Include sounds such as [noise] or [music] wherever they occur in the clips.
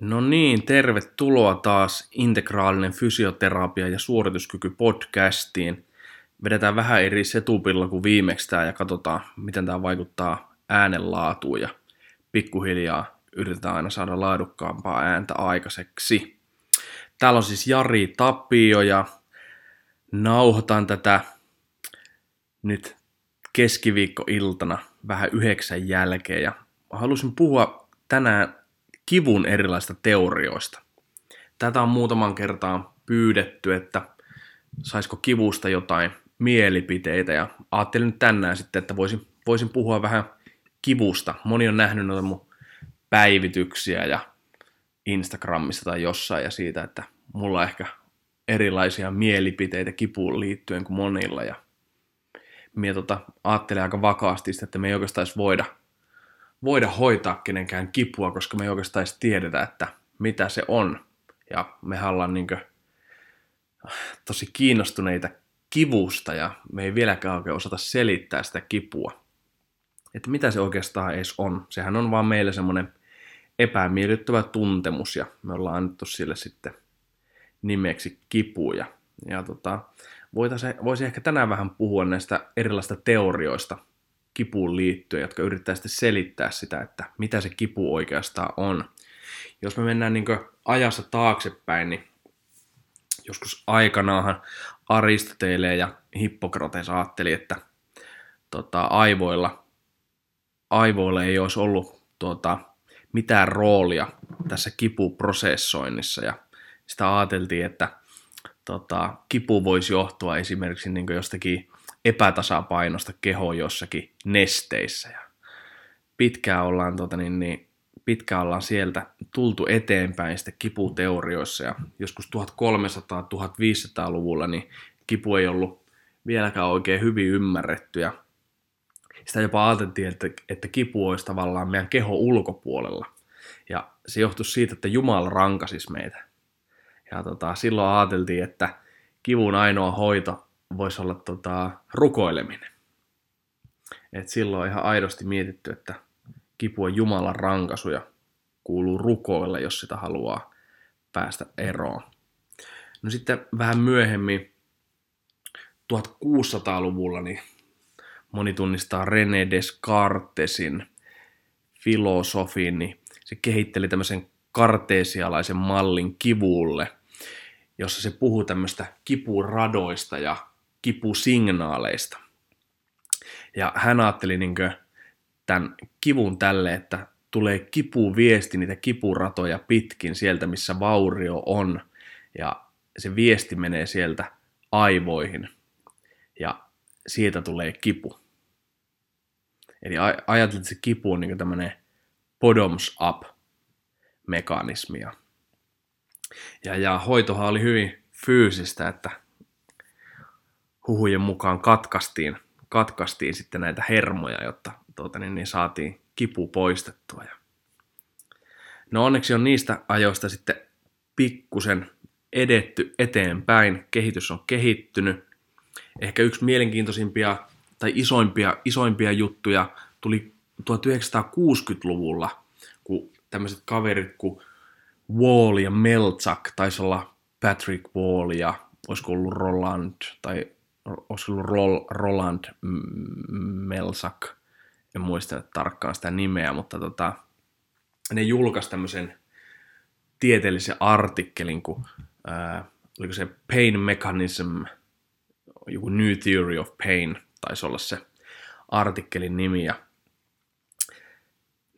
No niin, tervetuloa taas Integraalinen fysioterapia ja suorituskyky podcastiin. Vedetään vähän eri setupilla kuin viimeksi ja katsotaan, miten tämä vaikuttaa äänenlaatuun ja pikkuhiljaa yritetään aina saada laadukkaampaa ääntä aikaiseksi. Täällä on siis Jari Tapio ja nauhoitan tätä nyt keskiviikkoiltana vähän yhdeksän jälkeen ja halusin puhua tänään kivun erilaisista teorioista. Tätä on muutaman kertaan pyydetty, että saisiko kivusta jotain mielipiteitä ja ajattelin nyt tänään sitten, että voisin, voisin puhua vähän kivusta. Moni on nähnyt noita mun päivityksiä ja Instagramissa tai jossain ja siitä, että mulla ehkä erilaisia mielipiteitä kipuun liittyen kuin monilla ja minä tota, ajattelen aika vakaasti sitä, että me ei oikeastaan voida – voida hoitaa kenenkään kipua, koska me ei oikeastaan edes tiedetä, että mitä se on. Ja me ollaan niin tosi kiinnostuneita kivusta ja me ei vieläkään oikein osata selittää sitä kipua. Että mitä se oikeastaan edes on. Sehän on vaan meille semmoinen epämiellyttävä tuntemus ja me ollaan annettu sille sitten nimeksi kipu. Ja, tota, voisi ehkä tänään vähän puhua näistä erilaisista teorioista, kipuun liittyen, jotka yrittää sitten selittää sitä, että mitä se kipu oikeastaan on. Jos me mennään niin ajassa taaksepäin, niin joskus aikanaan Aristotelee ja Hippokrates ajatteli, että tota, aivoilla, aivoilla ei olisi ollut tuota, mitään roolia tässä kipuprosessoinnissa ja sitä ajateltiin, että tota, kipu voisi johtua esimerkiksi niin jostakin epätasapainosta keho jossakin nesteissä. Ja pitkään ollaan, tota, niin, niin, pitkään ollaan sieltä tultu eteenpäin sitten kiputeorioissa ja joskus 1300-1500-luvulla niin kipu ei ollut vieläkään oikein hyvin ymmärretty ja sitä jopa ajateltiin, että, että kipu olisi tavallaan meidän keho ulkopuolella. Ja se johtui siitä, että Jumala rankasis meitä. Ja tota, silloin ajateltiin, että kivun ainoa hoito voisi olla tota, rukoileminen. Et silloin on ihan aidosti mietitty, että kipu on Jumalan rankaisu ja kuuluu rukoilla, jos sitä haluaa päästä eroon. No sitten vähän myöhemmin 1600-luvulla niin moni tunnistaa René Descartesin filosofin, niin se kehitteli tämmöisen karteesialaisen mallin kivulle, jossa se puhuu tämmöistä kipuradoista ja kipusignaaleista. Ja hän ajatteli niin tämän kivun tälle, että tulee kipuviesti niitä kipuratoja pitkin sieltä, missä vaurio on, ja se viesti menee sieltä aivoihin, ja siitä tulee kipu. Eli ajatellaan, että se kipu on niin tämmöinen bottoms up mekanismia. Ja, ja hoitohan oli hyvin fyysistä, että huhujen mukaan katkaistiin, katkaistiin sitten näitä hermoja, jotta tuota, niin, niin saatiin kipu poistettua. Ja no onneksi on niistä ajoista sitten pikkusen edetty eteenpäin, kehitys on kehittynyt. Ehkä yksi mielenkiintoisimpia tai isoimpia, isoimpia juttuja tuli 1960-luvulla, kun tämmöiset kaverit kuin Wall ja Melchak, taisi olla Patrick Wall ja olisiko ollut Roland tai olisiko ollut Roland Melsak, en muista tarkkaan sitä nimeä, mutta tota, ne julkaisi tämmöisen tieteellisen artikkelin, kun ää, oliko se Pain Mechanism, joku New Theory of Pain, taisi olla se artikkelin nimi, ja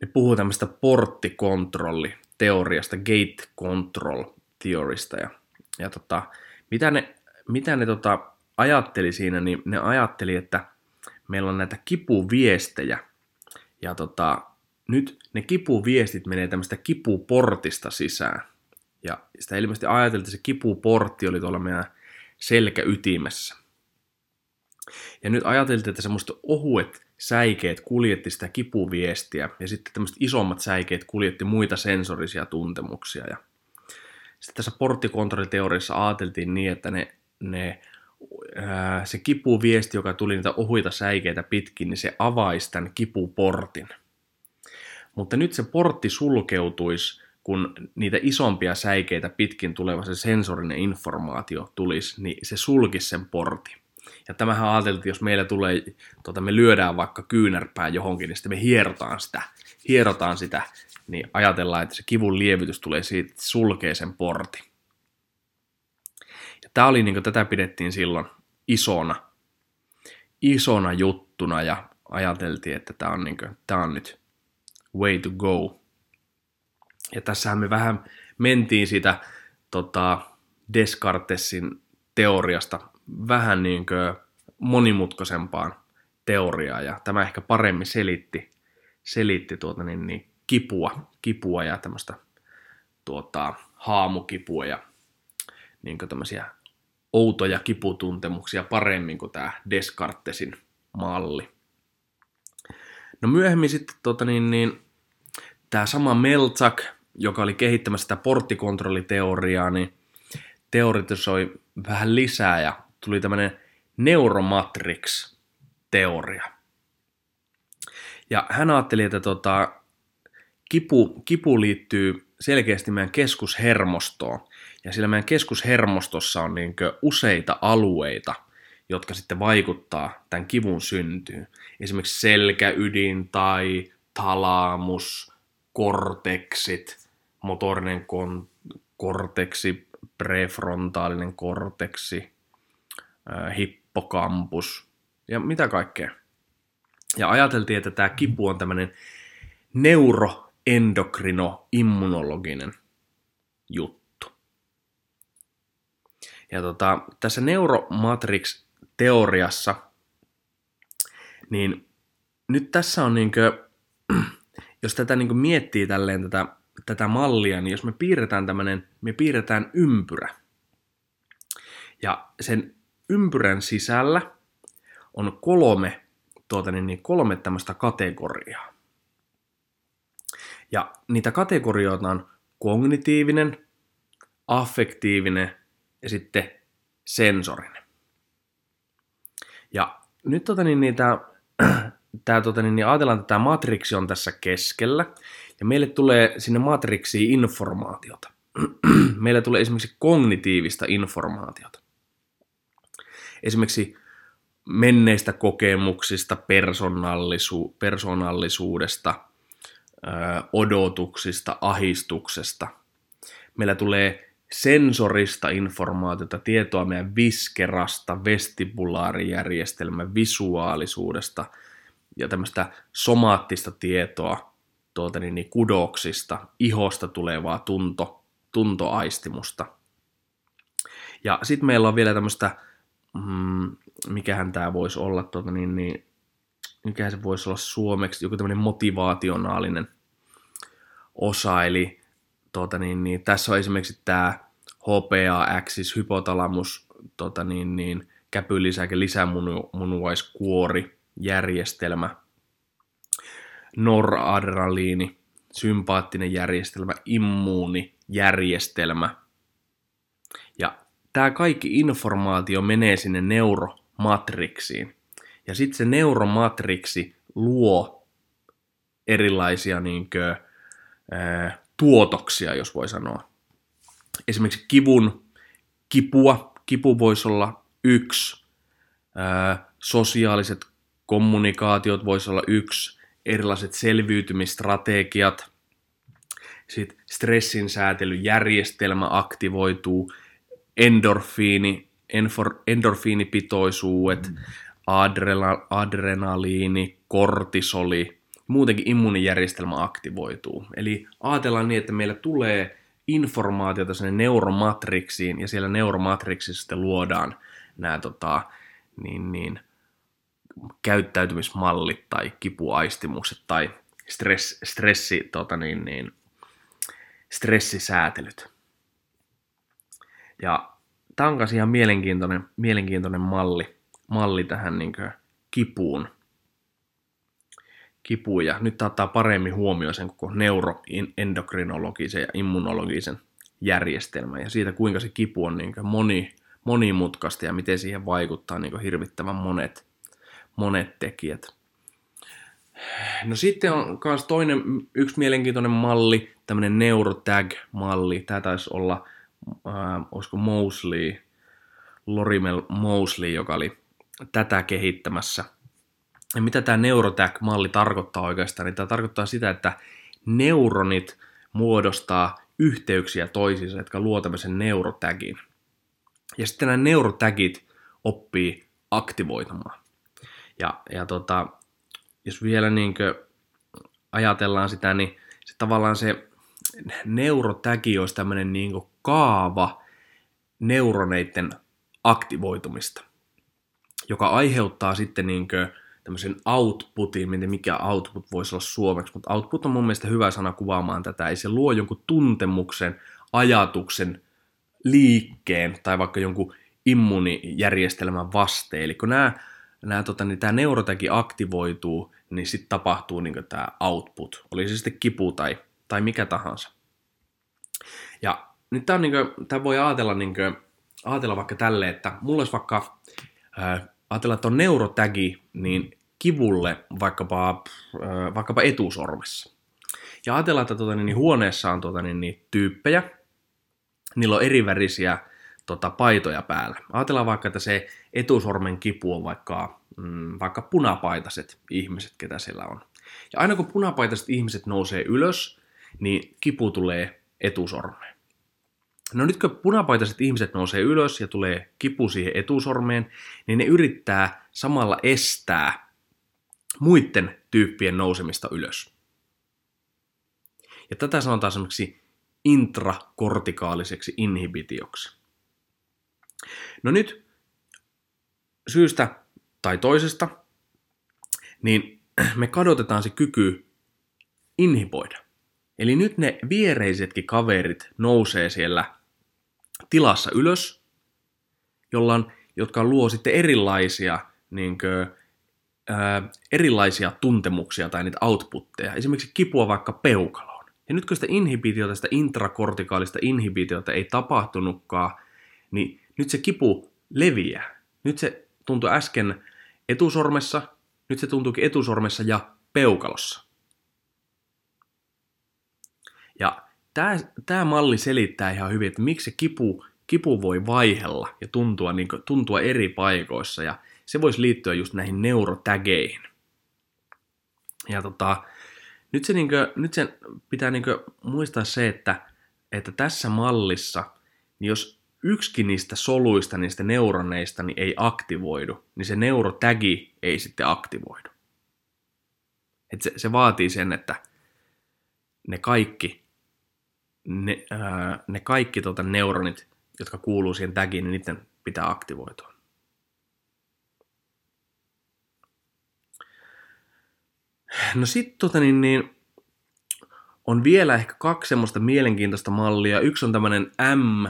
ne puhuu tämmöistä porttikontrolli-teoriasta, gate control teorista, ja, ja tota, mitä ne, mitä ne tota, ajatteli siinä, niin ne ajatteli, että meillä on näitä kipuviestejä. Ja tota, nyt ne kipuviestit menee tämmöistä kipuportista sisään. Ja sitä ilmeisesti ajateltiin, että se kipuportti oli tuolla meidän selkäytimessä. Ja nyt ajateltiin, että semmoista ohuet säikeet kuljetti sitä kipuviestiä ja sitten tämmöiset isommat säikeet kuljetti muita sensorisia tuntemuksia. Ja sitten tässä porttikontrolliteoriassa ajateltiin niin, että ne, ne se kipuviesti, joka tuli niitä ohuita säikeitä pitkin, niin se avaisi tämän kipuportin. Mutta nyt se portti sulkeutuisi kun niitä isompia säikeitä pitkin tuleva se sensorinen informaatio tulisi, niin se sulkisi sen portin. Ja tämähän ajateltiin, jos meillä tulee, tota, me lyödään vaikka kyynärpää johonkin, niin sitten me hierotaan sitä, hierotaan sitä, niin ajatellaan, että se kivun lievitys tulee siitä, että sulkee sen portin. Tämä oli, niin kuin, tätä pidettiin silloin isona, isona juttuna ja ajateltiin, että tämä on, niin kuin, tämä on nyt way to go. Ja tässähän me vähän mentiin sitä tota, Descartesin teoriasta vähän niin kuin monimutkaisempaan teoriaan, ja tämä ehkä paremmin selitti, selitti tuota niin, niin kipua, kipua ja tämmöistä tuota, haamukipua ja niin outoja kiputuntemuksia paremmin kuin tämä Descartesin malli. No myöhemmin sitten tota niin, niin, tämä sama Melzak, joka oli kehittämässä sitä porttikontrolliteoriaa, niin teoretisoi vähän lisää ja tuli tämmöinen neuromatrix-teoria. Ja hän ajatteli, että tota, kipu, kipu liittyy selkeästi meidän keskushermostoon. Ja sillä meidän keskushermostossa on niin useita alueita, jotka sitten vaikuttaa tämän kivun syntyyn. Esimerkiksi selkäydin tai talamus, korteksit, motorinen kon- korteksi, prefrontaalinen korteksi, hippokampus ja mitä kaikkea. Ja ajateltiin, että tämä kipu on tämmöinen neuroendokrino-immunologinen juttu. Ja tota, tässä neuromatrix-teoriassa, niin nyt tässä on niinkö, [clears throat] jos tätä niinkö miettii tälleen tätä, tätä mallia, niin jos me piirretään tämmöinen, me piirretään ympyrä. Ja sen ympyrän sisällä on kolme, tuota niin, niin kolme tämmöistä kategoriaa. Ja niitä kategorioita on kognitiivinen, affektiivinen ja sitten sensorinen. Ja nyt tota niin, niin tää, [clears throat] tää, tota niin, niin ajatellaan, että tämä matriksi on tässä keskellä, ja meille tulee sinne matriksiin informaatiota. [clears throat] meille tulee esimerkiksi kognitiivista informaatiota esimerkiksi menneistä kokemuksista, persoonallisu- persoonallisuudesta, ö, odotuksista, ahistuksesta. Meillä tulee sensorista informaatiota, tietoa meidän viskerasta, vestibulaarijärjestelmän visuaalisuudesta ja tämmöistä somaattista tietoa tuolta niin, niin kudoksista, ihosta tulevaa tunto, tuntoaistimusta. Ja sitten meillä on vielä tämmöistä mm, mikähän tämä voisi olla, tuota, niin, niin, mikä se voisi olla suomeksi, joku tämmöinen motivaationaalinen osa, eli tuota, niin, niin, tässä on esimerkiksi tämä HPA-axis, hypotalamus, tuota, niin, niin, käpylisäke, lisämunuaiskuori, järjestelmä, noradrenaliini, sympaattinen järjestelmä, immuunijärjestelmä. Ja tämä kaikki informaatio menee sinne neuromatriksiin. Ja sitten se neuromatriksi luo erilaisia niinkö, ää, tuotoksia, jos voi sanoa. Esimerkiksi kivun kipua. Kipu voisi olla yksi. Ää, sosiaaliset kommunikaatiot voisi olla yksi. Erilaiset selviytymistrategiat. Sitten stressin säätelyjärjestelmä aktivoituu endorfiini, enfor, endorfiinipitoisuudet, mm. adrena, adrenaliini, kortisoli, muutenkin immuunijärjestelmä aktivoituu. Eli ajatellaan niin, että meillä tulee informaatiota sinne neuromatriksiin ja siellä neuromatriksissa sitten luodaan nämä tota, niin, niin, käyttäytymismallit tai kipuaistimukset tai stress, stressi, tota, niin, niin, stressisäätelyt. Ja tämä on ihan mielenkiintoinen, mielenkiintoinen malli, malli tähän niin kipuun. Kipuun. Ja nyt ottaa paremmin huomioon sen koko neuroendokrinologisen ja immunologisen järjestelmän ja siitä, kuinka se kipu on niin moni, monimutkaista ja miten siihen vaikuttaa niin hirvittävän monet, monet tekijät. No sitten on myös toinen yksi mielenkiintoinen malli, tämmöinen neurotag-malli. Tämä taisi olla, äh, olisiko Mosley, Lorimel Mosley, joka oli tätä kehittämässä. Ja mitä tämä neurotag-malli tarkoittaa oikeastaan? Niin tämä tarkoittaa sitä, että neuronit muodostaa yhteyksiä toisiinsa, jotka luo tämmöisen neurotagin. Ja sitten nämä neurotagit oppii aktivoitumaan. Ja, ja tota, jos vielä niin ajatellaan sitä, niin se tavallaan se neurotägi olisi tämmöinen niin kaava neuroneiden aktivoitumista, joka aiheuttaa sitten niin tämmöisen outputin, miten mikä output voisi olla suomeksi, mutta output on mun mielestä hyvä sana kuvaamaan tätä, ei se luo jonkun tuntemuksen, ajatuksen, liikkeen tai vaikka jonkun immuunijärjestelmän vasteen. Eli kun nämä, nämä, tota, niin tämä neurotäki aktivoituu, niin sitten tapahtuu niin tämä output, oli se sitten kipu tai, tai mikä tahansa. Ja nyt tämä, niin kuin, voi ajatella, niin kuin, ajatella vaikka tälle, että mulla olisi vaikka, äh, ajatella, että on neurotägi, niin kivulle vaikkapa, äh, vaikkapa etusormessa. Ja ajatellaan, että tuota, niin, niin huoneessa on tuota, niin, niin, tyyppejä, niillä on erivärisiä tota, paitoja päällä. Ajatellaan vaikka, että se etusormen kipu on vaikka, mm, vaikka punapaitaiset ihmiset, ketä siellä on. Ja aina kun punapaitaiset ihmiset nousee ylös, niin kipu tulee etusormeen. No nyt kun punapaitaiset ihmiset nousee ylös ja tulee kipu siihen etusormeen, niin ne yrittää samalla estää muiden tyyppien nousemista ylös. Ja tätä sanotaan esimerkiksi intrakortikaaliseksi inhibitioksi. No nyt syystä tai toisesta, niin me kadotetaan se kyky inhiboida. Eli nyt ne viereisetkin kaverit nousee siellä tilassa ylös, jolla on, jotka luo sitten erilaisia, niin kuin, ää, erilaisia tuntemuksia tai niitä outputteja. Esimerkiksi kipua vaikka peukaloon. Ja nyt kun sitä inhibitiota, sitä intrakortikaalista inhibitiota ei tapahtunutkaan, niin nyt se kipu leviää. Nyt se tuntui äsken etusormessa, nyt se tuntuukin etusormessa ja peukalossa. Ja tämä, tämä malli selittää ihan hyvin, että miksi se kipu, kipu voi vaihella ja tuntua, niin kuin, tuntua eri paikoissa. Ja se voisi liittyä just näihin neurotägeihin. Ja tota, nyt, se, niin kuin, nyt sen pitää niin kuin, muistaa se, että, että tässä mallissa, niin jos yksikin niistä soluista, niistä neuroneista, niin ei aktivoidu, niin se neurotägi ei sitten aktivoidu. Et se, se vaatii sen, että ne kaikki, ne, ää, ne kaikki tota neuronit, jotka kuuluu siihen tagiin, niin niiden pitää aktivoitua. No sitten tota niin, niin, on vielä ehkä kaksi semmoista mielenkiintoista mallia. Yksi on tämmöinen M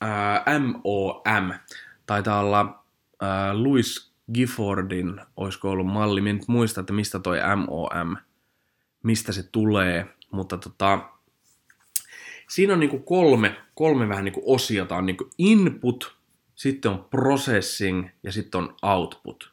ää, MOM. Taitaa olla ää, Louis Giffordin, olisiko ollut malli. Minä nyt muista, että mistä toi MOM, mistä se tulee. Mutta tota, siinä on niinku kolme, kolme vähän niinku osiota. On niinku input, sitten on processing ja sitten on output.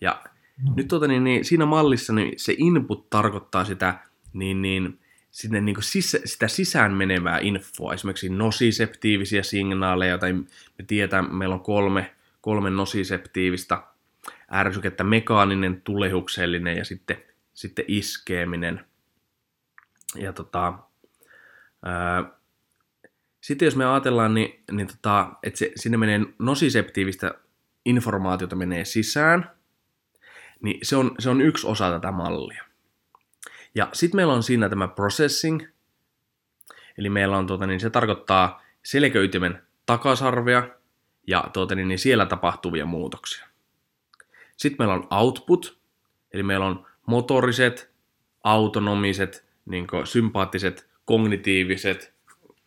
Ja mm. nyt tota, niin, niin, siinä mallissa niin se input tarkoittaa sitä niin, niin, sinne niin sisä, sitä sisään menevää infoa, esimerkiksi nosiseptiivisiä signaaleja, tai me tiedetään, meillä on kolme, kolme nosiseptiivistä ärsykettä, mekaaninen, tulehuksellinen ja sitten, sitten iskeeminen. Ja tota, sitten jos me ajatellaan, niin, niin tota, että se, sinne menee nosiseptiivistä informaatiota menee sisään, niin se on, se on yksi osa tätä mallia. Ja sitten meillä on siinä tämä processing, eli meillä on, tuota, niin se tarkoittaa selkäytimen takasarvea ja tuota, niin, niin siellä tapahtuvia muutoksia. Sitten meillä on output, eli meillä on motoriset, autonomiset, niin sympaattiset, kognitiiviset,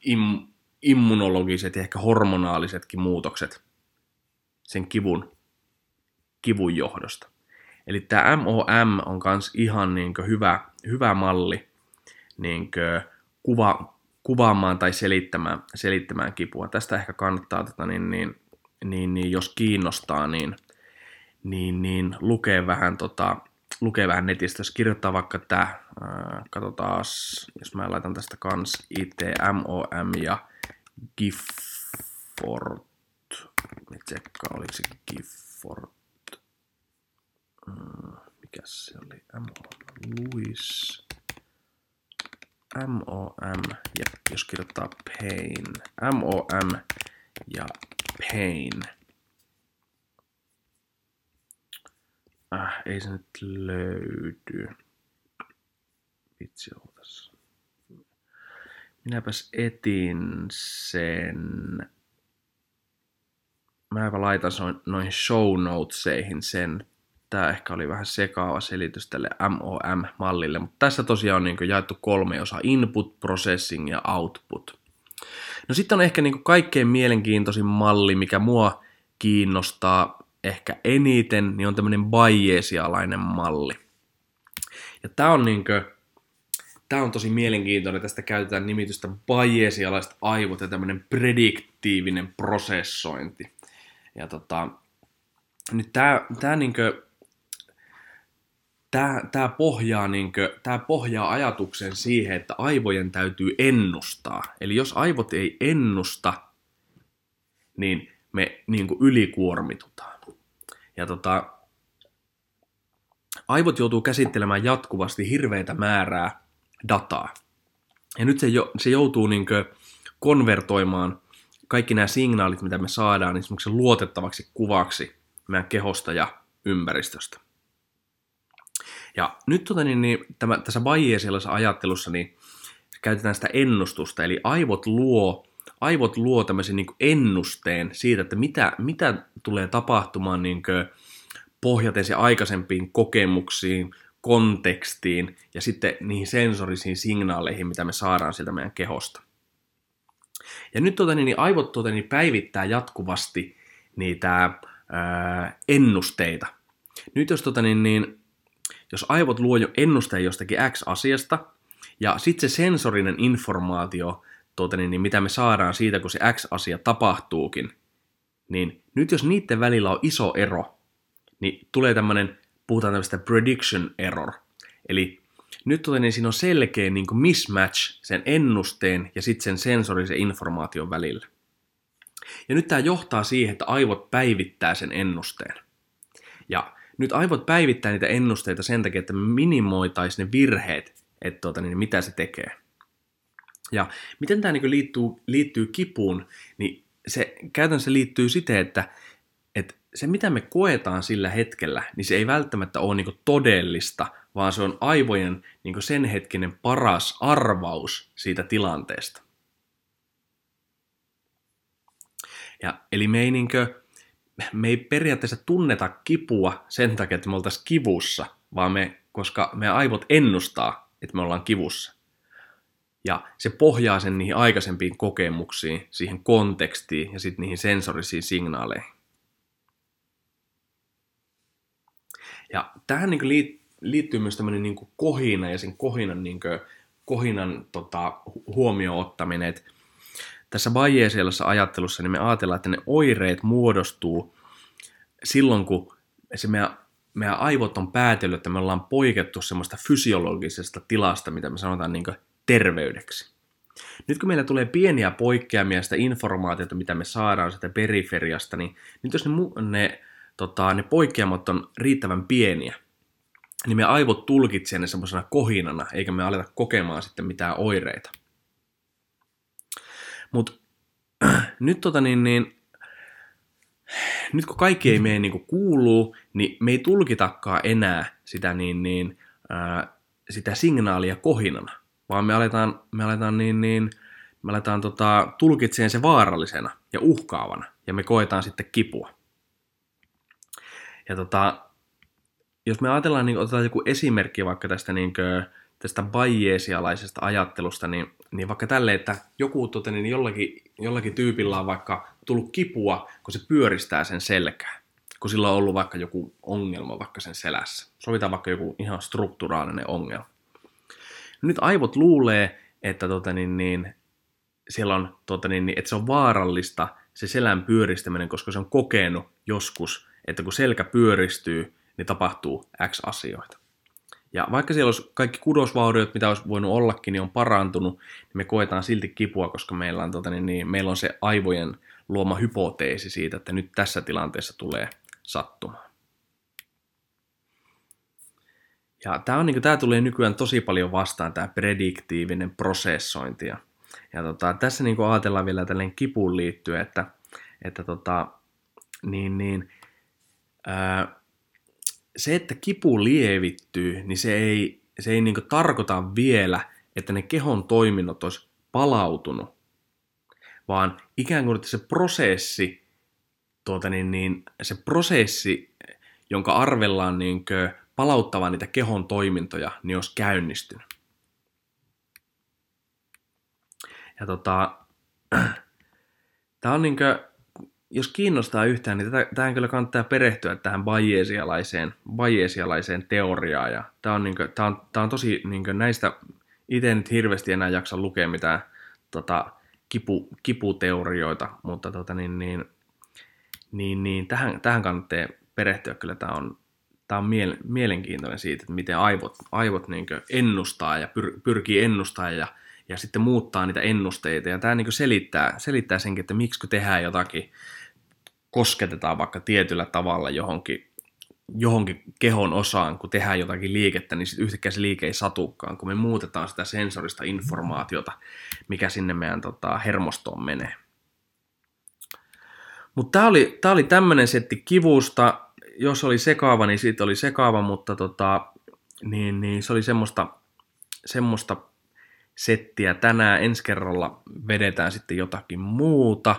im, immunologiset ja ehkä hormonaalisetkin muutokset sen kivun, kivun johdosta. Eli tämä MOM on myös ihan niin hyvä, hyvä malli niin kuva, kuvaamaan tai selittämään, selittämään kipua. Tästä ehkä kannattaa, tota, niin, niin, niin, niin, jos kiinnostaa, niin, niin, niin lukee vähän tota, lukee vähän netistä, jos kirjoittaa vaikka tämä, katsotaan, jos mä laitan tästä kans ITMOM ja Gifford, me tsekkaan, oliko se Gifford, mikä se oli, MOM, Louis, MOM, ja jos kirjoittaa Pain, MOM ja Pain, Äh, ei se nyt löydy. Vitsi ootas. Minäpäs etin sen. Mä laitan noihin show notesihin sen. Tää ehkä oli vähän sekaava selitys tälle MOM-mallille, mutta tässä tosiaan on niin jaettu kolme osa, input, processing ja output. No sitten on ehkä niin kaikkein mielenkiintoisin malli, mikä mua kiinnostaa ehkä eniten, niin on tämmöinen Bayesialainen malli. Ja tämä on niinkö, tämä on tosi mielenkiintoinen, tästä käytetään nimitystä Bayesialaiset aivot ja tämmöinen prediktiivinen prosessointi. Ja tota, nyt tämä, tämä niinkö, tämä, tämä, pohjaa, niinkö, tämä pohjaa ajatuksen siihen, että aivojen täytyy ennustaa. Eli jos aivot ei ennusta, niin me niin kuin ylikuormitutaan. Ja tota, aivot joutuu käsittelemään jatkuvasti hirveitä määrää dataa. Ja nyt se, jo, se joutuu niin konvertoimaan kaikki nämä signaalit, mitä me saadaan, niin luotettavaksi kuvaksi meidän kehosta ja ympäristöstä. Ja nyt tota, niin, niin, tämä, tässä Bayesialaisessa ajattelussa niin käytetään sitä ennustusta, eli aivot luo, aivot luo tämmöisen niin ennusteen siitä, että mitä, mitä tulee tapahtumaan niin pohjaten se aikaisempiin kokemuksiin, kontekstiin ja sitten niihin sensorisiin signaaleihin, mitä me saadaan sieltä meidän kehosta. Ja nyt tuota, niin aivot tuota, niin päivittää jatkuvasti niitä ää, ennusteita. Nyt jos, tuota, niin, niin, jos aivot luo jo ennusteen jostakin X-asiasta, ja sitten se sensorinen informaatio, tuota, niin, niin, mitä me saadaan siitä, kun se X-asia tapahtuukin, niin nyt jos niiden välillä on iso ero, niin tulee tämmöinen, puhutaan tämmöistä prediction error. Eli nyt tulee, niin siinä on selkeä niin kuin mismatch sen ennusteen ja sitten sen sensorisen informaation välillä. Ja nyt tämä johtaa siihen, että aivot päivittää sen ennusteen. Ja nyt aivot päivittää niitä ennusteita sen takia, että minimoitaisiin ne virheet, että tuota, niin mitä se tekee. Ja miten tämä niin liittyy, liittyy kipuun, niin se käytännössä liittyy siten, että, että se mitä me koetaan sillä hetkellä, niin se ei välttämättä ole niin todellista, vaan se on aivojen niin sen hetkinen paras arvaus siitä tilanteesta. Ja, eli me ei, niin kuin, me ei periaatteessa tunneta kipua sen takia, että me oltaisiin kivussa, vaan me, koska me aivot ennustaa, että me ollaan kivussa. Ja se pohjaa sen niihin aikaisempiin kokemuksiin, siihen kontekstiin ja sitten niihin sensorisiin signaaleihin. Ja tähän niin liittyy myös tämmöinen niin kohina ja sen kohinan, niin kuin, kohinan tota, huomioon ottaminen. Et tässä Bayesialaisessa ajattelussa niin me ajatellaan, että ne oireet muodostuu silloin, kun se meidän, meidän aivot on päätellyt, että me ollaan poikettu semmoista fysiologisesta tilasta, mitä me sanotaan niin terveydeksi. Nyt kun meillä tulee pieniä poikkeamia sitä informaatiota, mitä me saadaan sitä periferiasta, niin nyt jos ne, ne tota, ne poikkeamat on riittävän pieniä, niin me aivot tulkitsee ne semmoisena kohinana, eikä me aleta kokemaan sitten mitään oireita. Mutta [clears throat] nyt, tota, niin, niin, nyt kun kaikki ei mene niin kuin kuuluu, niin me ei tulkitakaan enää sitä, niin, niin, ää, sitä signaalia kohinana, vaan me aletaan, me aletaan, niin, niin, me aletaan tota, tulkitseen se vaarallisena ja uhkaavana, ja me koetaan sitten kipua. Ja tota, jos me ajatellaan, niin otetaan joku esimerkki vaikka tästä, niin kuin, tästä Bayesialaisesta ajattelusta, niin, niin vaikka tälle, että joku tota, niin jollakin, jollakin tyypillä on vaikka tullut kipua, kun se pyöristää sen selkää, kun sillä on ollut vaikka joku ongelma vaikka sen selässä. Sovitaan vaikka joku ihan strukturaalinen ongelma. Nyt aivot luulee, että, tota, niin, niin, siellä on, tota, niin, niin, että se on vaarallista se selän pyöristäminen, koska se on kokenut joskus että kun selkä pyöristyy, niin tapahtuu X asioita. Ja vaikka siellä olisi kaikki kudosvauriot, mitä olisi voinut ollakin, niin on parantunut, niin me koetaan silti kipua, koska meillä on, tota, niin, niin, meillä on se aivojen luoma hypoteesi siitä, että nyt tässä tilanteessa tulee sattumaan. Ja tämä, on, niin tämä tulee nykyään tosi paljon vastaan, tämä prediktiivinen prosessointi. Ja, ja tota, tässä niin ajatellaan vielä tällainen kipuun liittyen, että, että tota, niin, niin, ää, se, että kipu lievittyy, niin se ei, se ei niin tarkoita vielä, että ne kehon toiminnot olisi palautunut, vaan ikään kuin se prosessi, tuota niin, niin, se prosessi, jonka arvellaan niin kuin, palauttamaan niitä kehon toimintoja, niin olisi käynnistynyt. Ja tota, [clears throat] tämä on niinkö, jos kiinnostaa yhtään, niin tähän kyllä kannattaa perehtyä tähän bayesialaiseen, bayesialaiseen teoriaan. Ja tämä on, niinkö, tämä on, tämä on tosi, niinkö, näistä itse nyt hirveästi enää jaksa lukea mitään tota, kipu, kiputeorioita, mutta tota, niin, niin, niin, niin, tähän, tähän kannattaa perehtyä. Kyllä tämä on, tämä on miele- mielenkiintoinen siitä, että miten aivot, aivot niin ennustaa ja pyr- pyrkii ennustaa ja, ja sitten muuttaa niitä ennusteita. Ja tämä niin selittää, selittää senkin, että miksi kun tehdään jotakin, kosketetaan vaikka tietyllä tavalla johonkin, johonkin kehon osaan, kun tehdään jotakin liikettä, niin sitten yhtäkkiä se liike ei satukaan, kun me muutetaan sitä sensorista informaatiota, mikä sinne meidän tota, hermostoon menee. Mutta tämä oli, oli tämmöinen setti kivusta, jos oli sekaava, niin siitä oli sekaava, mutta tota, niin, niin se oli semmoista, semmoista settiä tänään. Ensi kerralla vedetään sitten jotakin muuta.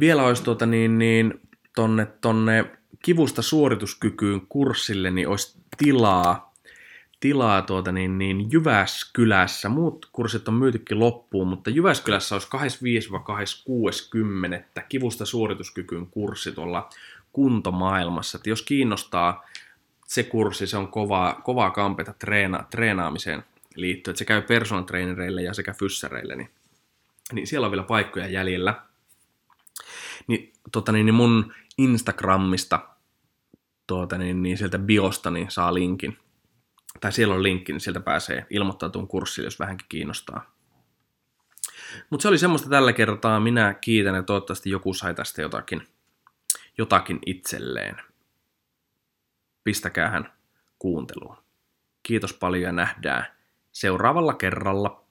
Vielä olisi tuota niin, niin tonne, tonne kivusta suorituskykyyn kurssille, niin olisi tilaa, tilaa tuota niin, niin Jyväskylässä. Muut kurssit on myytykin loppuun, mutta Jyväskylässä olisi 25-26.10. kivusta suorituskykyyn kurssi tuolla kuntomaailmassa. Että jos kiinnostaa se kurssi, se on kovaa, kovaa kampeta treena, treenaamiseen liittyen. Että se käy personal trainereille ja sekä fyssäreille, niin, niin siellä on vielä paikkoja jäljellä. Niin, tota niin, niin mun Instagramista tuota, niin, niin sieltä biosta niin saa linkin. Tai siellä on linkki, niin sieltä pääsee ilmoittautumaan kurssille, jos vähänkin kiinnostaa. Mutta se oli semmoista tällä kertaa. Minä kiitän ja toivottavasti joku sai tästä jotakin jotakin itselleen. Pistäkäähän kuunteluun. Kiitos paljon ja nähdään seuraavalla kerralla.